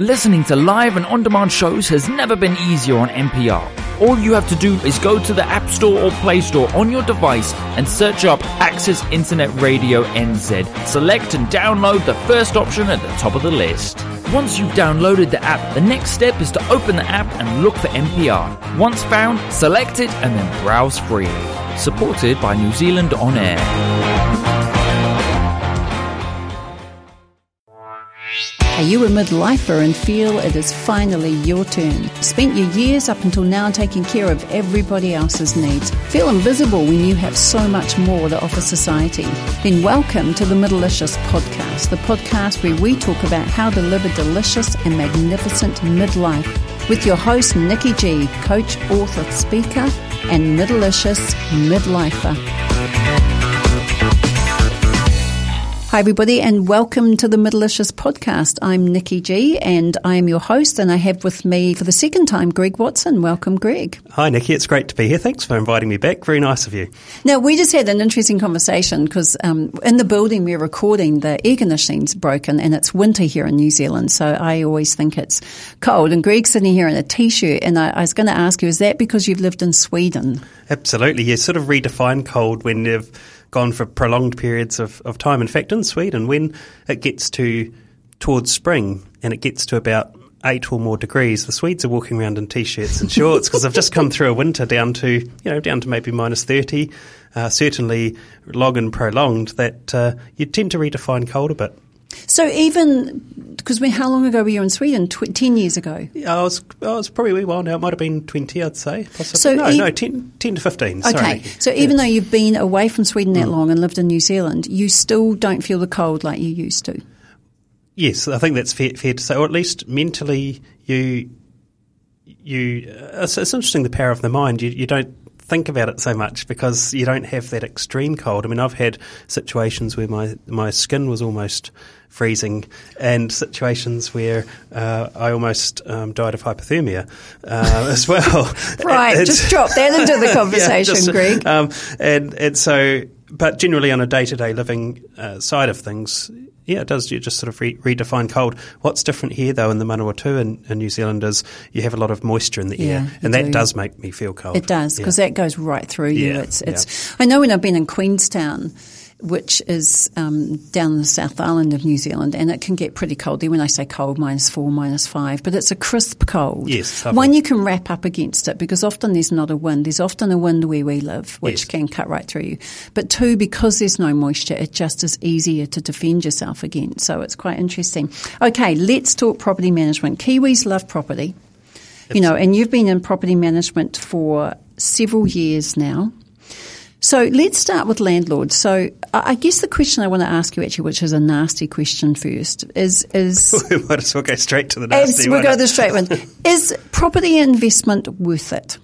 Listening to live and on demand shows has never been easier on MPR. All you have to do is go to the App Store or Play Store on your device and search up Access Internet Radio NZ. Select and download the first option at the top of the list. Once you've downloaded the app, the next step is to open the app and look for MPR. Once found, select it and then browse freely. Supported by New Zealand On Air. Are you a midlifer and feel it is finally your turn? Spent your years up until now taking care of everybody else's needs. Feel invisible when you have so much more to offer society. Then welcome to the Middlicious podcast, the podcast where we talk about how to live a delicious and magnificent midlife. With your host, Nikki G, coach, author, speaker, and Middlicious midlifer. Hi, everybody, and welcome to the Middlicious podcast. I'm Nikki G, and I am your host, and I have with me for the second time Greg Watson. Welcome, Greg. Hi, Nikki. It's great to be here. Thanks for inviting me back. Very nice of you. Now, we just had an interesting conversation because um, in the building we're recording, the air conditioning's broken, and it's winter here in New Zealand, so I always think it's cold. And Greg's sitting here in a t-shirt, and I, I was going to ask you, is that because you've lived in Sweden? Absolutely. You sort of redefine cold when you've gone for prolonged periods of, of time. In fact, in Sweden, when it gets to towards spring and it gets to about eight or more degrees, the Swedes are walking around in t-shirts and shorts because they've just come through a winter down to you know down to maybe minus thirty. Uh, certainly, long and prolonged, that uh, you tend to redefine cold a bit. So even because how long ago were you in Sweden? Tw- Ten years ago. Yeah, I was I was probably a wee while now. It might have been twenty, I'd say. Possibly. So no, e- no, 10, 10 to fifteen. Okay, Sorry. so even though you've been away from Sweden that long and lived in New Zealand, you still don't feel the cold like you used to. Yes, I think that's fair, fair to say, or at least mentally, you you. uh, It's, it's interesting the power of the mind. You, you don't think about it so much because you don't have that extreme cold. I mean, I've had situations where my my skin was almost freezing, and situations where uh, I almost um, died of hypothermia uh, as well. Right, It's- just drop that into the yeah, conversation, just, Greg. Um, and and so, but generally on a day to day living uh, side of things, yeah, it does. You just sort of re- redefine cold. What's different here, though, in the Manawatu in, in New Zealand is you have a lot of moisture in the Yeah, air, and that do. does make me feel cold. It does because Yeah. that goes right through you. It's it's. I know when I've been in Queenstown, which is um, down the South Island of New Zealand, and it can get pretty cold there. When I say cold, minus four, minus five, but it's a crisp cold. Yes, it's lovely. one you can wrap up against it because often there's not a wind. There's often a wind where we live, which Yes. can cut right through you. But two, because there's no moisture, it just is easier to defend yourself against. So it's quite interesting. Okay, let's talk property management. Kiwis love property you know, and you've been in property management for several years now. So let's start with landlords. So I I guess the question I want to ask you actually, which is a nasty question first, is is we might as well go straight to the as nasty we'll one. go the straight one. Is property investment worth it?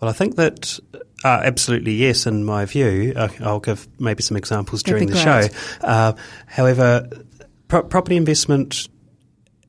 Well, I think that uh, absolutely yes, in my view. Uh, I'll give maybe some examples during the show. Uh, however, pro- property investment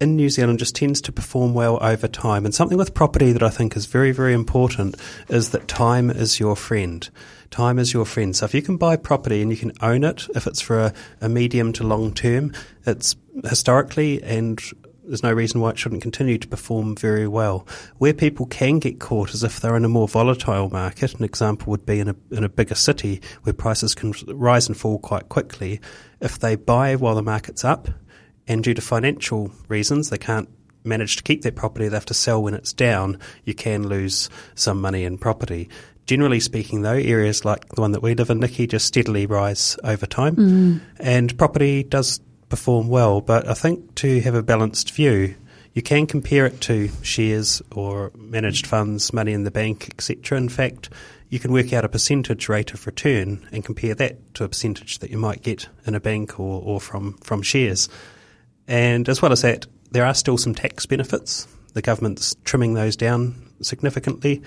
in New Zealand just tends to perform well over time. And something with property that I think is very, very important is that time is your friend. Time is your friend. So if you can buy property and you can own it, if it's for a, a medium to long term, it's historically and there's no reason why it shouldn't continue to perform very well. Where people can get caught is if they're in a more volatile market. An example would be in a, in a bigger city where prices can rise and fall quite quickly. If they buy while the market's up and due to financial reasons they can't manage to keep their property, they have to sell when it's down, you can lose some money in property. Generally speaking, though, areas like the one that we live in, Nikki, just steadily rise over time, mm. and property does perform well. But I think to have a balanced view, you can compare it to shares or managed funds, money in the bank, etc. In fact, you can work out a percentage rate of return and compare that to a percentage that you might get in a bank or, or from, from shares. And as well as that, there are still some tax benefits. The government's trimming those down significantly.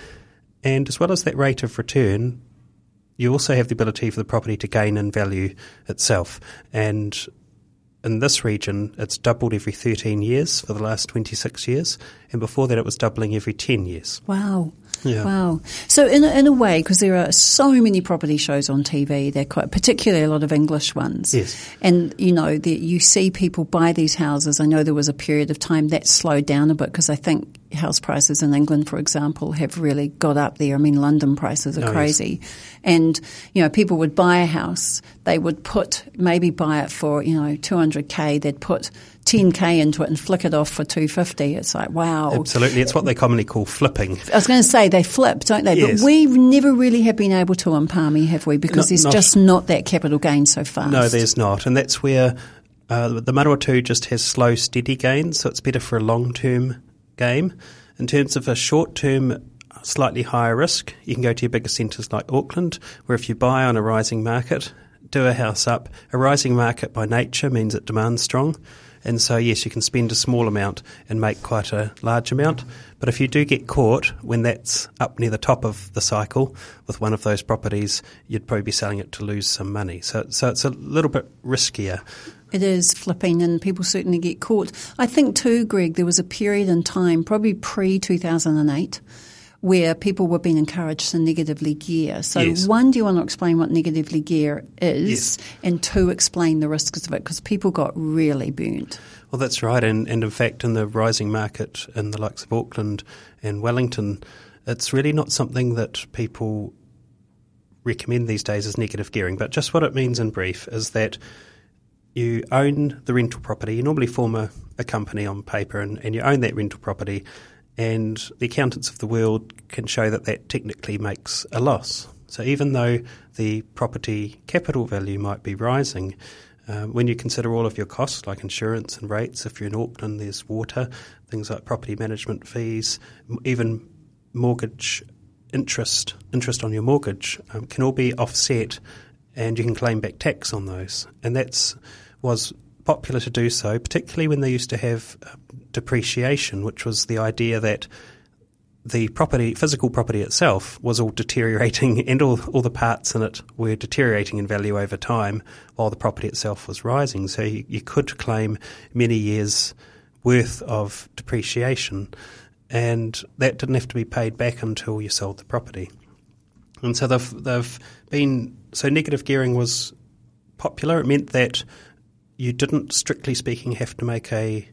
And as well as that rate of return, you also have the ability for the property to gain in value itself. And in this region, it's doubled every 13 years for the last 26 years, and before that, it was doubling every 10 years. Wow. Yeah. Wow. So in a, in a way, because there are so many property shows on TV, they're quite, particularly a lot of English ones. Yes. And you know, the, you see people buy these houses. I know there was a period of time that slowed down a bit because I think house prices in England, for example, have really got up there. I mean, London prices are Oh, yes. crazy. And, you know, people would buy a house, they would put, maybe buy it for, you know, 200k, they'd put 10k into it and flick it off for 250. It's like, wow. Absolutely. It's what they commonly call flipping. I was going to say they flip, don't they? Yes. But we never really have been able to in Palmy, have we? Because No- there's not- just not that capital gain so fast. No, there's not. And that's where uh, the Manawatu just has slow, steady gains, so it's better for a long term game. In terms of a short term, slightly higher risk, you can go to your bigger centres like Auckland, where if you buy on a rising market, do a house up. A rising market by nature means it demands strong. And so, yes, you can spend a small amount and make quite a large amount. But if you do get caught when that's up near the top of the cycle with one of those properties, you'd probably be selling it to lose some money. So, so it's a little bit riskier. It is flipping, and people certainly get caught. I think too, Greg, there was a period in time, probably pre 2008, where people were being encouraged to negatively gear. So, Yes. one, do you want to explain what negatively gear is? Yes. And two, explain the risks of it because people got really burnt. Well, that's right. And, and in fact, in the rising market in the likes of Auckland and Wellington, it's really not something that people recommend these days as negative gearing. But just what it means in brief is that you own the rental property. You normally form a, a company on paper and, and you own that rental property. And the accountants of the world can show that that technically makes a loss. So even though the property capital value might be rising, um, when you consider all of your costs like insurance and rates, if you're in Auckland, there's water, things like property management fees, even mortgage interest, interest on your mortgage um, can all be offset, and you can claim back tax on those. And that's was popular to do so, particularly when they used to have uh, depreciation, which was the idea that the property, physical property itself, was all deteriorating, and all, all the parts in it were deteriorating in value over time, while the property itself was rising. So you, you could claim many years' worth of depreciation, and that didn't have to be paid back until you sold the property. And so they've they've been so negative gearing was popular. It meant that you didn't, strictly speaking, have to make a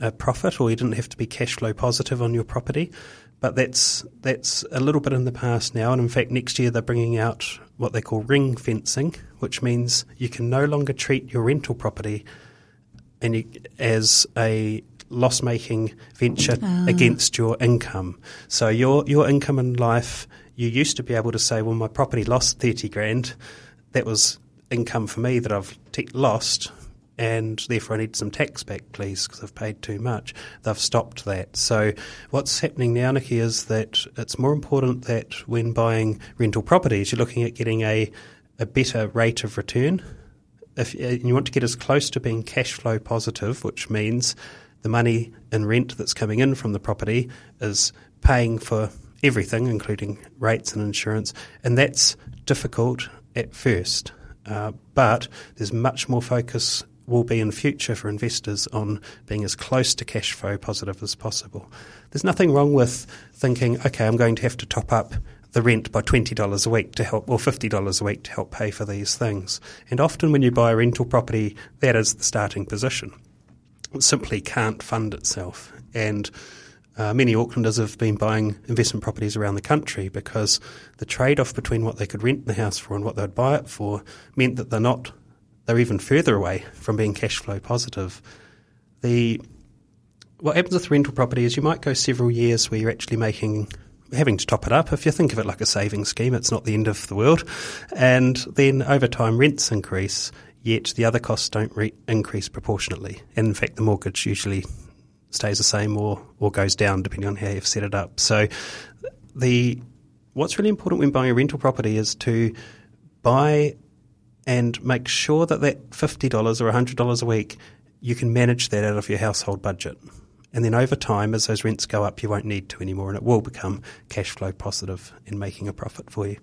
a profit, or you didn't have to be cash flow positive on your property. But that's that's a little bit in the past now, and in fact, next year they're bringing out what they call ring fencing, which means you can no longer treat your rental property and you, as a loss-making venture ah. against your income. So your your income in life, you used to be able to say, well, my property lost thirty grand. That was income for me that I've te- lost, and therefore I need some tax back, please, because I've paid too much. They've stopped that. So what's happening now, Nikki, is that it's more important that when buying rental properties, you're looking at getting a a better rate of return if uh, you want to get as close to being cash flow positive, which means the money in rent that's coming in from the property is paying for everything, including rates and insurance, and that's difficult at first. Uh, but there's much more focus will be in future for investors on being as close to cash flow positive as possible. There's nothing wrong with thinking, okay, I'm going to have to top up the rent by $20 a week to help, or $50 a week to help pay for these things. And often when you buy a rental property, that is the starting position. It simply can't fund itself. And uh, many Aucklanders have been buying investment properties around the country because the trade off between what they could rent the house for and what they'd buy it for meant that they're not, they're even further away from being cash flow positive. The what happens with rental property is you might go several years where you're actually making having to top it up. If you think of it like a saving scheme, it's not the end of the world. And then over time, rents increase, yet the other costs don't re- increase proportionately. And in fact, the mortgage usually stays the same or, or goes down depending on how you've set it up. So the what's really important when buying a rental property is to buy and make sure that that $50 or $100 a week, you can manage that out of your household budget. And then over time, as those rents go up, you won't need to anymore, and it will become cash flow positive in making a profit for you.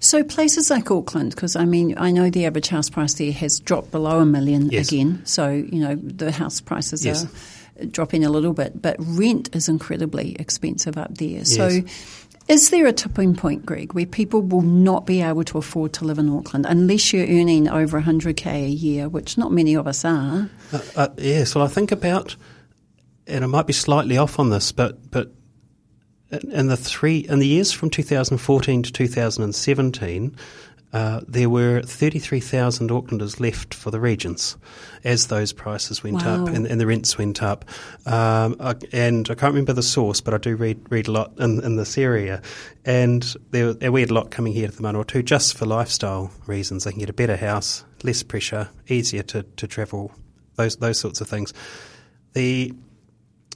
So places like Auckland, because I mean, I know the average house price there has dropped below a million Yes. again. So you know the house prices Yes. are dropping a little bit, but rent is incredibly expensive up there. So. Is there a tipping point, Greg, where people will not be able to afford to live in Auckland unless you're earning over 100k a year, which not many of us are? Uh, uh, yes, well, I think about, and I might be slightly off on this, but but in the three in the years from 2014 to 2017, uh, there were 33,000 Aucklanders left for the regions as those prices went Wow. up and, and the rents went up. Um, I, and I can't remember the source, but I do read read a lot in, in this area. And there, and we had a lot coming here to the Manawatu just for lifestyle reasons. They can get a better house, less pressure, easier to, to travel, those those sorts of things. The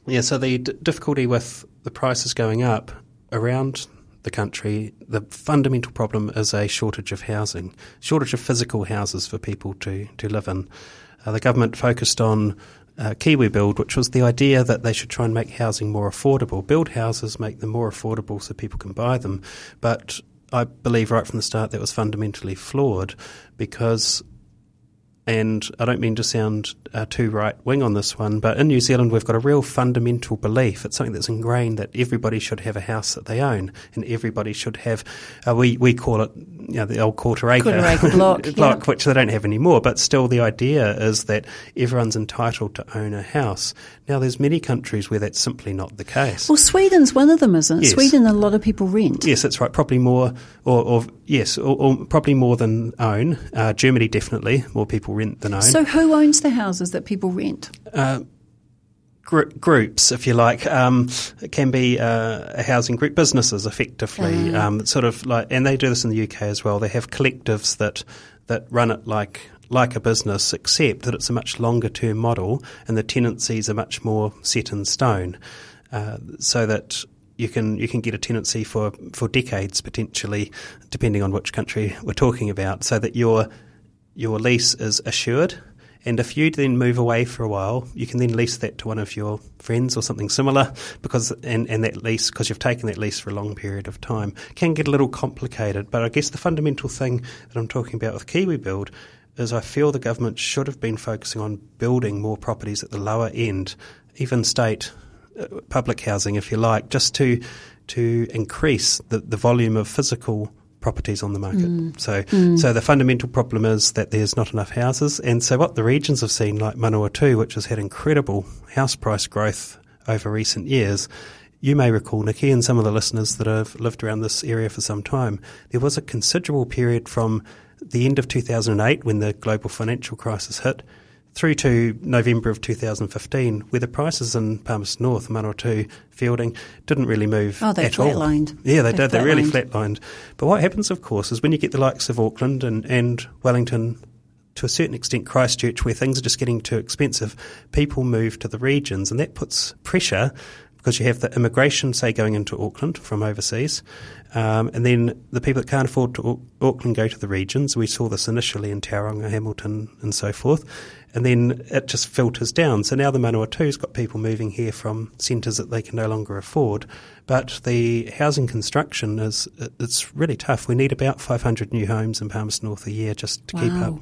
yeah, so the d- difficulty with the prices going up around the country, the fundamental problem is a shortage of housing, shortage of physical houses for people to, to live in. Uh, the government focused on uh, Kiwi Build, which was the idea that they should try and make housing more affordable. Build houses, make them more affordable so people can buy them. But I believe right from the start that was fundamentally flawed because and I don't mean to sound uh, too right wing on this one, but in New Zealand we've got a real fundamental belief. It's something that's ingrained that everybody should have a house that they own, and everybody should have. Uh, we we call it, you know, the old quarter acre, Quarter acre block, block, yeah. which they don't have anymore. But still, the idea is that everyone's entitled to own a house. Now, there's many countries where that's simply not the case. Well, Sweden's one of them, isn't it? Yes. Sweden, a lot of people rent. Yes, that's right. Probably more, or, or yes, or, or probably more than own. Uh, Germany definitely more people rent than own. So who owns the houses that people rent? gr- groups, if you like. Um, it can be uh, a housing group, businesses, effectively, um, sort of like, and they do this in the UK as well. They have collectives that that run it like like a business, except that it's a much longer term model, and the tenancies are much more set in stone, uh, so that. You can you can get a tenancy for, for decades potentially, depending on which country we're talking about, so that your your lease is assured. And if you then move away for a while, you can then lease that to one of your friends or something similar because and, and that lease because you've taken that lease for a long period of time can get a little complicated. But I guess the fundamental thing that I'm talking about with Kiwi Build is I feel the government should have been focusing on building more properties at the lower end, even state uh, public housing, if you like, just to to increase the, the volume of physical properties on the market. Mm. So, mm. so the fundamental problem is that there's not enough houses, and so what the regions have seen, like Manawatu, which has had incredible house price growth over recent years. You may recall, Nikki, and some of the listeners that have lived around this area for some time, there was a considerable period from the end of 2008 when the global financial crisis hit through to November of 2015, where the prices in Palmerston North, Manawatu, Feilding, didn't really move Oh, they at all. flatlined. Yeah, they, They did. They really flatlined. flatlined. But what happens, of course, is when you get the likes of Auckland and, and Wellington, to a certain extent Christchurch, where things are just getting too expensive, people move to the regions, and that puts pressure because you have the immigration, say, going into Auckland from overseas, um, and then the people that can't afford to Au- Auckland go to the regions. We saw this initially in Tauranga, Hamilton, and so forth, and then it just filters down. So now the Manawatu's got people moving here from centres that they can no longer afford, but the housing construction is it's really tough. We need about 500 new homes in Palmerston North a year just to keep up.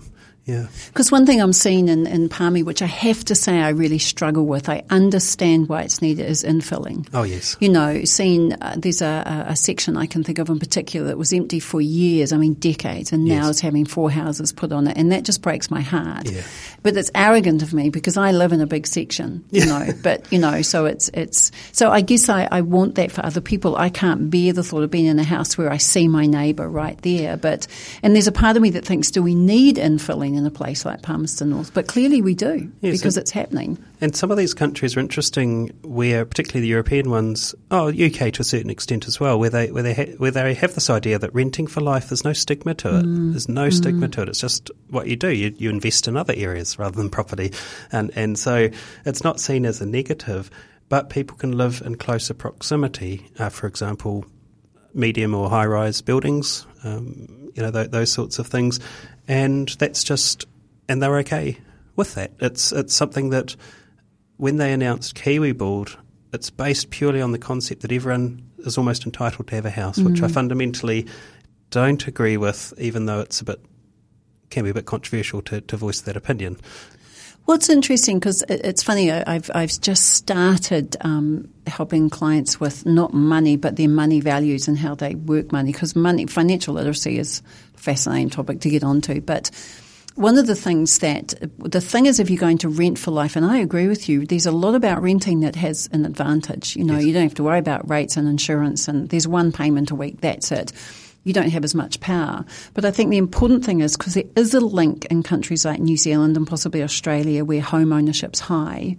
Yeah. Because one thing I'm seeing in, in Palmy, which I have to say I really struggle with, I understand why it's needed, is infilling. Oh yes. You know, seeing uh, there's a, a, section I can think of in particular that was empty for years, I mean decades, and now Yes. is having four houses put on it, and that just breaks my heart. Yeah. But it's arrogant of me because I live in a big section, you know. But you know, so it's it's so I guess I, I want that for other people. I can't bear the thought of being in a house where I see my neighbour right there. But and there's a part of me that thinks, do we need infilling in a place like Palmerston North? But clearly we do Yes, because it's happening. And some of these countries are interesting, where particularly the European ones, oh UK to a certain extent as well, where they where they ha- where they have this idea that renting for life, there's no stigma to it. There's no stigma to it. It's just what you do. You you invest in other areas rather than property, and and so it's not seen as a negative. But people can live in closer proximity. Uh, for example, medium or high rise buildings, um, you know, th- those sorts of things. And that's just, and they're okay with that. It's, it's something that when they announced Kiwi Build, it's based purely on the concept that everyone is almost entitled to have a house, which I fundamentally don't agree with, even though it's a bit can be a bit controversial to, to voice that opinion. Well, it's interesting because it's funny. I've I've just started um, helping clients with not money, but their money values and how they work money. Because money, financial literacy is fascinating topic to get onto. But one of the things that the thing is, if you're going to rent for life, and I agree with you, there's a lot about renting that has an advantage. You know, yes. you don't have to worry about rates and insurance, and there's one payment a week. That's it you don't have as much power. But I think the important thing is because there is a link in countries like New Zealand and possibly Australia where home ownership's high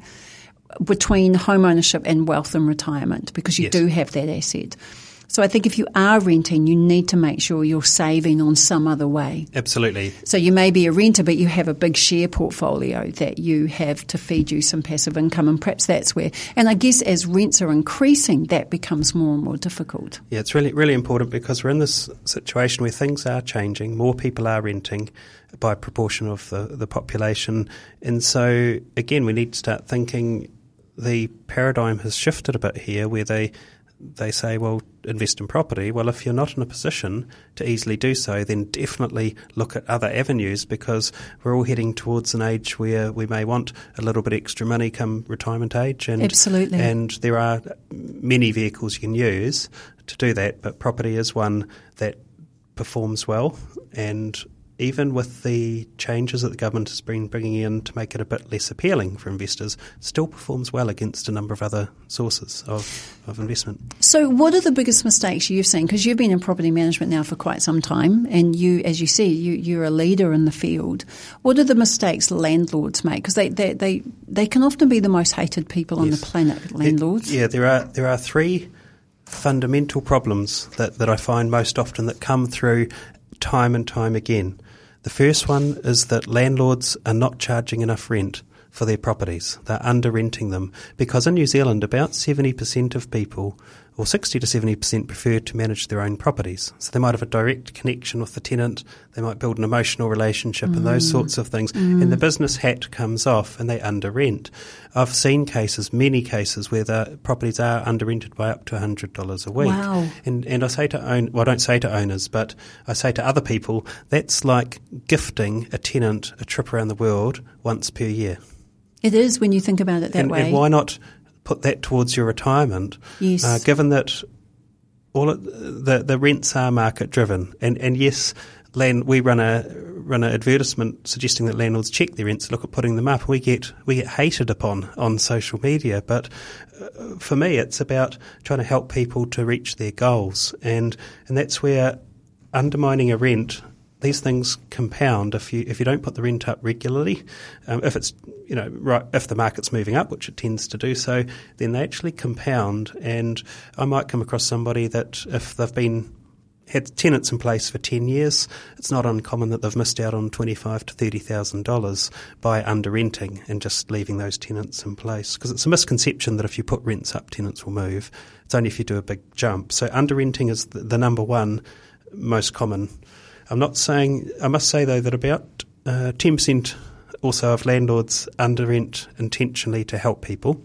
between home ownership and wealth and retirement because you yes. do have that asset. So I think if you are renting, you need to make sure you're saving on some other way. Absolutely. So you may be a renter, but you have a big share portfolio that you have to feed you some passive income, and perhaps that's where. And I guess as rents are increasing, that becomes more and more difficult. Yeah, it's really really important because we're in this situation where things are changing. More people are renting by proportion of the, the population, and so again, we need to start thinking. The paradigm has shifted a bit here, where they they say, well, invest in property. Well, if you're not in a position to easily do so, then definitely look at other avenues because we're all heading towards an age where we may want a little bit extra money come retirement age. And, Absolutely. And there are many vehicles you can use to do that, but property is one that performs well and even with the changes that the government has been bringing in to make it a bit less appealing for investors, still performs well against a number of other sources of, of investment. So, what are the biggest mistakes you've seen? Because you've been in property management now for quite some time, and you, as you see, you, you're a leader in the field. What are the mistakes landlords make? Because they, they, they, they can often be the most hated people on yes. the planet, landlords. It, yeah, there are, there are three fundamental problems that, that I find most often that come through time and time again. The first one is that landlords are not charging enough rent for their properties. They're under renting them because in New Zealand, about 70% of people or 60 to 70% prefer to manage their own properties. So they might have a direct connection with the tenant, they might build an emotional relationship mm. and those mm. sorts of things. Mm. And the business hat comes off and they under rent. I've seen cases, many cases, where the properties are under rented by up to $100 a week. Wow. And, and I say to own, well, I don't say to owners, but I say to other people, that's like gifting a tenant a trip around the world once per year. It is when you think about it that and, way. And why not put that towards your retirement. Yes. Uh, given that all it, the the rents are market driven, and and yes, land we run a run an advertisement suggesting that landlords check their rents, look at putting them up. We get we get hated upon on social media, but uh, for me, it's about trying to help people to reach their goals, and and that's where undermining a rent these things compound if you if you don't put the rent up regularly. Um, if it's you know right if the market's moving up, which it tends to do so, then they actually compound. And I might come across somebody that if they've been had tenants in place for 10 years, it's not uncommon that they've missed out on twenty-five to $30,000 by under renting and just leaving those tenants in place. Because it's a misconception that if you put rents up, tenants will move. It's only if you do a big jump. So under renting is the, the number one most common I'm not saying, I must say though that about uh, 10% also of landlords under rent intentionally to help people.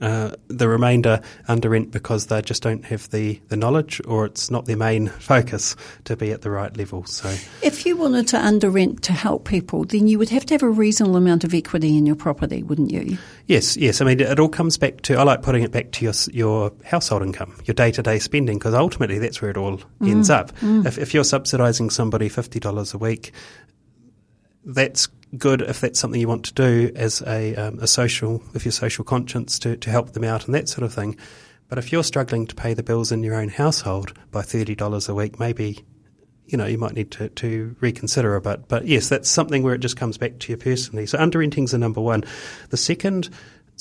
Uh, the remainder under rent because they just don't have the, the knowledge or it's not their main focus to be at the right level. So, if you wanted to under rent to help people, then you would have to have a reasonable amount of equity in your property, wouldn't you? Yes, yes. I mean, it all comes back to I like putting it back to your your household income, your day to day spending, because ultimately that's where it all mm. ends up. Mm. If, if you're subsidising somebody fifty dollars a week, that's good if that's something you want to do as a, um, a social, with your social conscience to, to help them out and that sort of thing. But if you're struggling to pay the bills in your own household by $30 a week, maybe, you know, you might need to, to reconsider a bit. But yes, that's something where it just comes back to you personally. So under renting's the number one. The second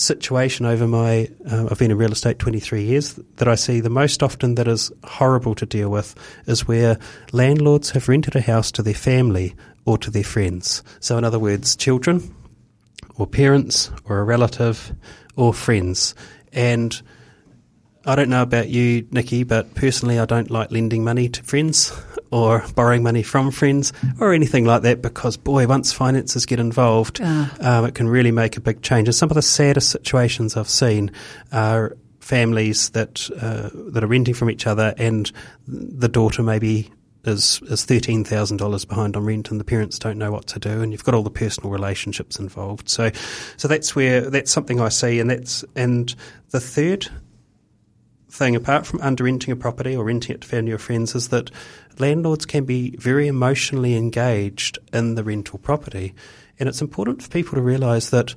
situation over my, uh, I've been in real estate 23 years, that I see the most often that is horrible to deal with is where landlords have rented a house to their family or to their friends. So, in other words, children or parents or a relative or friends. And I don't know about you, Nikki, but personally, I don't like lending money to friends or borrowing money from friends or anything like that because, boy, once finances get involved, uh. um, it can really make a big change. And some of the saddest situations I've seen are families that uh, that are renting from each other, and the daughter maybe is is thirteen thousand dollars behind on rent, and the parents don't know what to do, and you've got all the personal relationships involved. So, so that's where that's something I see, and that's and the third thing, apart from under renting a property or renting it to family or friends, is that landlords can be very emotionally engaged in the rental property, and it's important for people to realise that.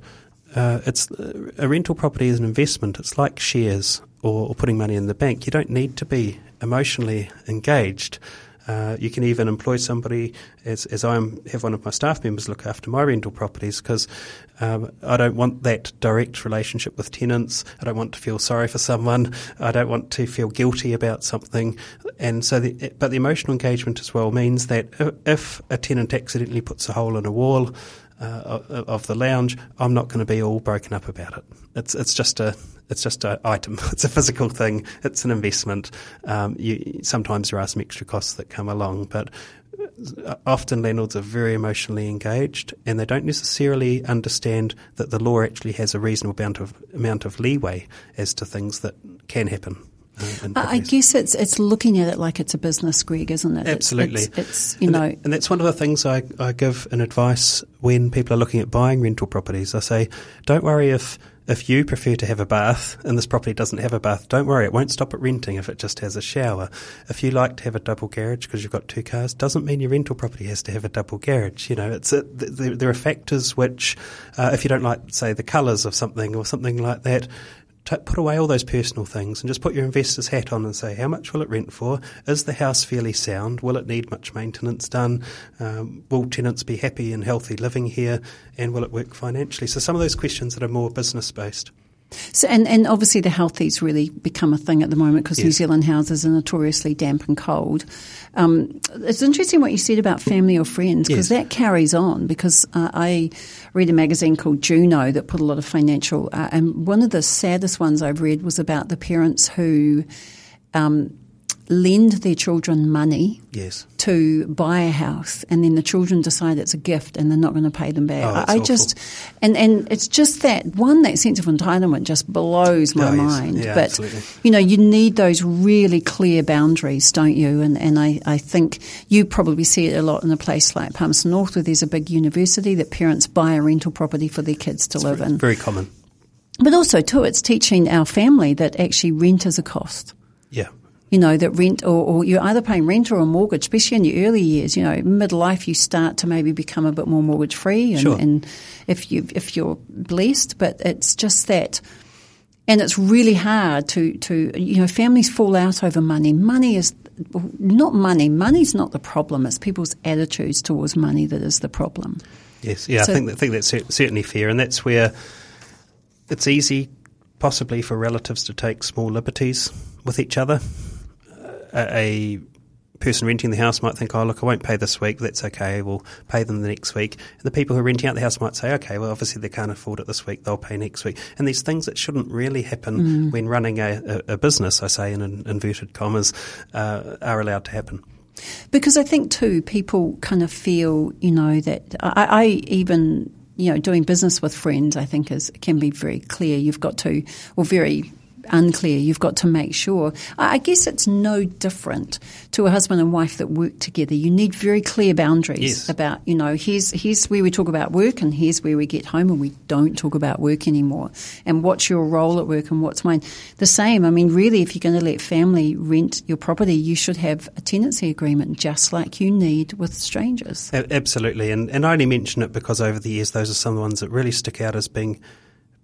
Uh, it's a rental property is an investment. It's like shares or, or putting money in the bank. You don't need to be emotionally engaged uh, you can even employ somebody, as, as I have one of my staff members look after my rental properties, because um, I don't want that direct relationship with tenants. I don't want to feel sorry for someone. I don't want to feel guilty about something. And so, the, but the emotional engagement as well means that if a tenant accidentally puts a hole in a wall, uh, of the lounge, I'm not going to be all broken up about it. It's it's just a it's just an item. It's a physical thing. It's an investment. Um, you, sometimes there are some extra costs that come along, but uh, often landlords are very emotionally engaged and they don't necessarily understand that the law actually has a reasonable amount of, amount of leeway as to things that can happen. I guess it's it's looking at it like it's a business, Greg, isn't it? Absolutely. It's, it's, it's you and know, that, and that's one of the things I, I give in advice when people are looking at buying rental properties. I say, don't worry if if you prefer to have a bath and this property doesn't have a bath, don't worry, it won't stop at renting if it just has a shower. If you like to have a double garage because you've got two cars, doesn't mean your rental property has to have a double garage. You know, it's a, there are factors which, uh, if you don't like, say, the colours of something or something like that, t- put away all those personal things and just put your investor's hat on and say, how much will it rent for? Is the house fairly sound? Will it need much maintenance done? Um, will tenants be happy and healthy living here? And will it work financially? So some of those questions that are more business based. So, and, and obviously the healthy's really become a thing at the moment because yes. New Zealand houses are notoriously damp and cold. Um, it's interesting what you said about family or friends because yes. that carries on because uh, I read a magazine called Juno that put a lot of financial, uh, and one of the saddest ones I've read was about the parents who um, lend their children money yes. to buy a house and then the children decide it's a gift and they're not going to pay them back. Oh, I, just and and it's just that one that sense of entitlement just blows my oh, yes. mind. Yeah, but absolutely. you know, you need those really clear boundaries, don't you? And and I, I think you probably see it a lot in a place like Palmerston North where there's a big university that parents buy a rental property for their kids to it's live very, in. Very common. But also too it's teaching our family that actually rent is a cost yeah you know, that rent or, or, you're either paying rent or a mortgage, especially in your early years, you know, midlife you start to maybe become a bit more mortgage free and, sure. and if you if you're blessed, but it's just that and it's really hard to, to you know, families fall out over money. Money is not money. Money's not the problem. It's people's attitudes towards money that is the problem. Yes, yeah, so, I think I think that's certainly fair, and that's where it's easy, possibly, for relatives to take small liberties with each other a, person renting the house might think, oh, look, I won't pay this week. That's okay. We'll pay them the next week. And the people who are renting out the house might say, okay, well, obviously they can't afford it this week. They'll pay next week. And these things that shouldn't really happen mm. when running a, a, a, business, I say in inverted commas, uh, are allowed to happen. Because I think too, people kind of feel, you know, that I, I even you know, doing business with friends, I think is can be very clear. You've got to, or very unclear. You've got to make sure. I guess it's no different to a husband and wife that work together. You need very clear boundaries yes. about, you know, here's, here's where we talk about work and here's where we get home and we don't talk about work anymore. And what's your role at work and what's mine. The same. I mean, really, if you're going to let family rent your property, you should have a tenancy agreement just like you need with strangers. Absolutely. And, and I only mention it because over the years, those are some of the ones that really stick out as being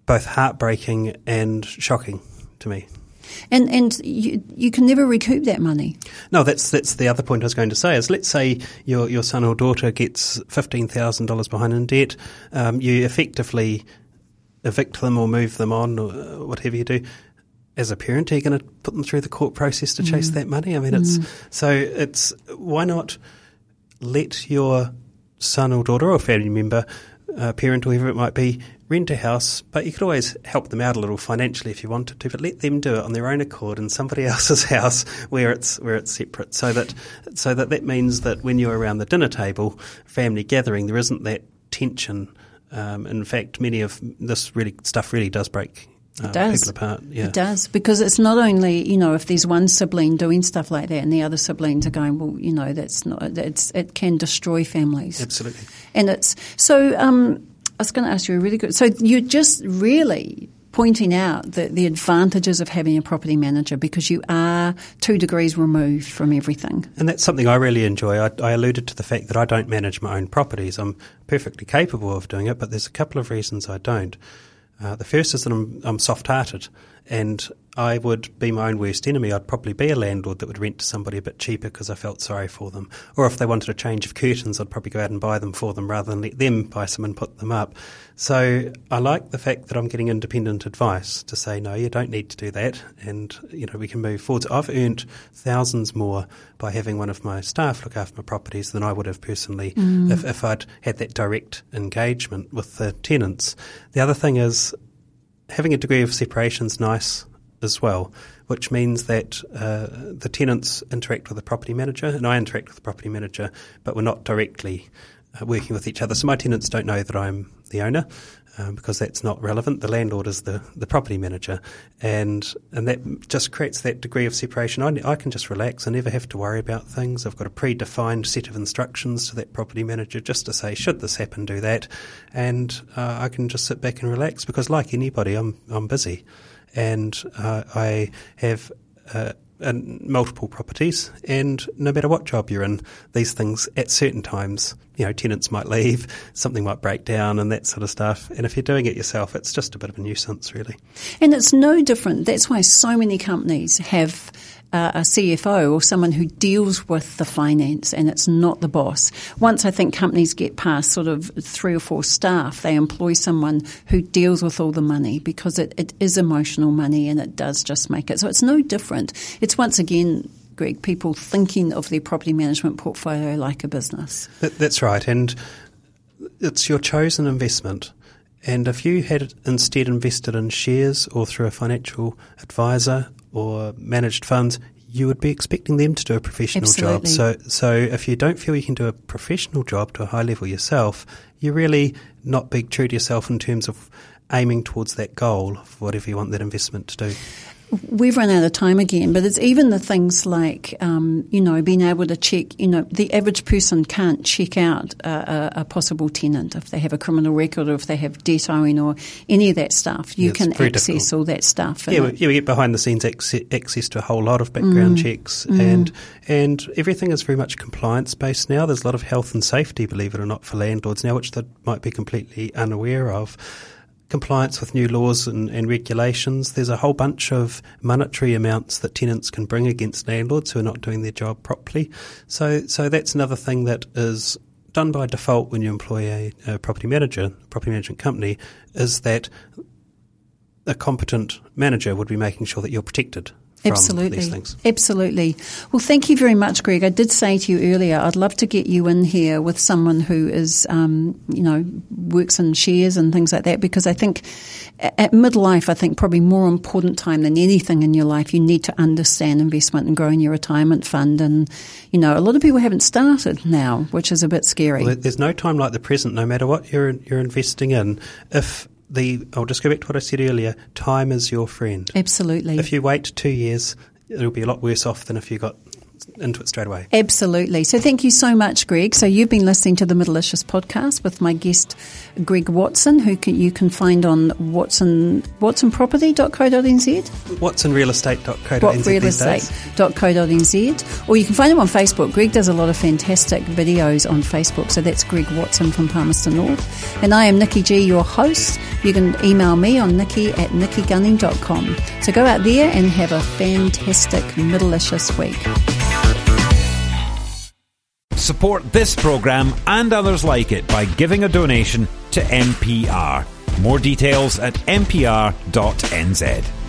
both heartbreaking and shocking to me. And and you, you can never recoup that money. No, that's that's the other point I was going to say. Is let's say your your son or daughter gets fifteen thousand dollars behind in debt, um, you effectively evict them or move them on or whatever you do. As a parent, are you going to put them through the court process to chase mm. that money? I mean, it's mm. so it's why not let your son or daughter or family member, uh, parent or whoever it might be, rent a house, but you could always help them out a little financially if you wanted to, but let them do it on their own accord in somebody else's house where it's where it's separate. So that so that that means that when you're around the dinner table, family gathering, there isn't that tension. Um, in fact, many of this really stuff really does break uh, It does. people apart. Yeah. It does because it's not only you know if there's one sibling doing stuff like that and the other siblings are going well you know that's not it's it can destroy families Absolutely. and it's so um, was going to ask you a really good so you're just really pointing out the, the advantages of having a property manager because you are two degrees removed from everything And that's something I really enjoy. I, I alluded to the fact that I don't manage my own properties. I'm perfectly capable of doing it, but there's a couple of reasons I don't. Uh, the first is that I'm, I'm soft-hearted, and I would be my own worst enemy. I'd probably be a landlord that would rent to somebody a bit cheaper because I felt sorry for them. Or if they wanted a change of curtains, I'd probably go out and buy them for them rather than let them buy some and put them up. So I like the fact that I'm getting independent advice to say, no, you don't need to do that, and you know we can move forwards. I've earned thousands more by having one of my staff look after my properties than I would have personally mm. if, if I'd had that direct engagement with the tenants. The other thing is having a degree of separation is nice as well, which means that uh, the tenants interact with the property manager, and I interact with the property manager, but we're not directly uh, working with each other. So my tenants don't know that I'm the owner. Um, because that's not relevant. The landlord is the, the property manager, and and that just creates that degree of separation. I, I can just relax. I never have to worry about things. I've got a predefined set of instructions to that property manager just to say, should this happen, do that, and uh, I can just sit back and relax. Because like anybody, I'm I'm busy and uh, I have uh, multiple properties, and no matter what job you're in, these things at certain times, you know, tenants might leave, something might break down, and that sort of stuff. And if you're doing it yourself, it's just a bit of a nuisance, really. And it's no different. That's why so many companies have uh, a CFO or someone who deals with the finance and it's not the boss. Once I think companies get past sort of three or four staff, they employ someone who deals with all the money because it, it is emotional money and it does just make it. So it's no different. It's once again, Greg, people thinking of their property management portfolio like a business. That, that's right, and it's your chosen investment. And if you had instead invested in shares or through a financial advisor or managed funds, you would be expecting them to do a professional Absolutely. job. So, so if you don't feel you can do a professional job to a high level yourself, you're really not being true to yourself in terms of aiming towards that goal of whatever you want that investment to do. We've run out of time again, but it's even the things like, um, you know, being able to check, you know, the average person can't check out a, a, a possible tenant if they have a criminal record or if they have debt owing or any of that stuff. You Yeah, can access difficult. all that stuff. Yeah, we, yeah, we get behind the scenes access, access to a whole lot of background checks, and and everything is very much compliance based now. There's a lot of health and safety, believe it or not, for landlords now, which they might be completely unaware of. Compliance with new laws and, and regulations. There's a whole bunch of monetary amounts that tenants can bring against landlords who are not doing their job properly. So, so that's another thing that is done by default when you employ a, a property manager, a property management company, is that a competent manager would be making sure that you're protected Absolutely. Absolutely. Well, thank you very much, Greg. I did say to you earlier, I'd love to get you in here with someone who is, um, you know, works in shares and things like that, because I think at midlife, I think probably more important time than anything in your life, you need to understand investment and growing your retirement fund. And, you know, a lot of people haven't started now, which is a bit scary. Well, there's no time like the present, no matter what you're you're investing in. If the I'll just go back to what I said earlier. Time is your friend. Absolutely. If you wait two years, it'll be a lot worse off than if you got into it straight away. Absolutely. So thank you so much, Greg. So you've been listening to the Middlicious podcast with my guest, Greg Watson, who can, you can find on Watson, watsonproperty.co.nz, Watsonrealestate.co.nz or you can find him on Facebook. Greg does a lot of fantastic videos on Facebook. So that's Greg Watson from Palmerston North. And I am Nikki G, your host. You can email me on nikki at nikkigunning.com. So go out there and have a fantastic Middlicious week. Support this programme and others like it by giving a donation to MPR. More details at mpr.nz.